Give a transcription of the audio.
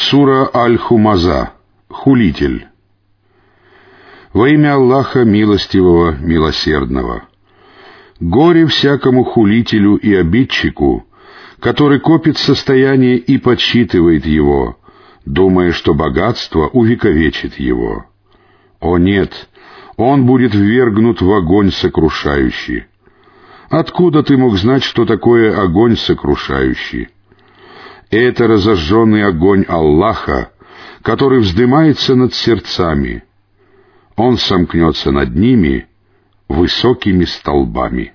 Сура Аль-Хумаза. Хулитель. Во имя Аллаха Милостивого, Милосердного. Горе всякому хулителю и обидчику, который копит состояние и подсчитывает его, думая, что богатство увековечит его. О нет, он будет ввергнут в огонь сокрушающий. Откуда ты мог знать, что такое огонь сокрушающий? Это разожженный огонь Аллаха, который вздымается над сердцами. Он сомкнется над ними высокими столбами.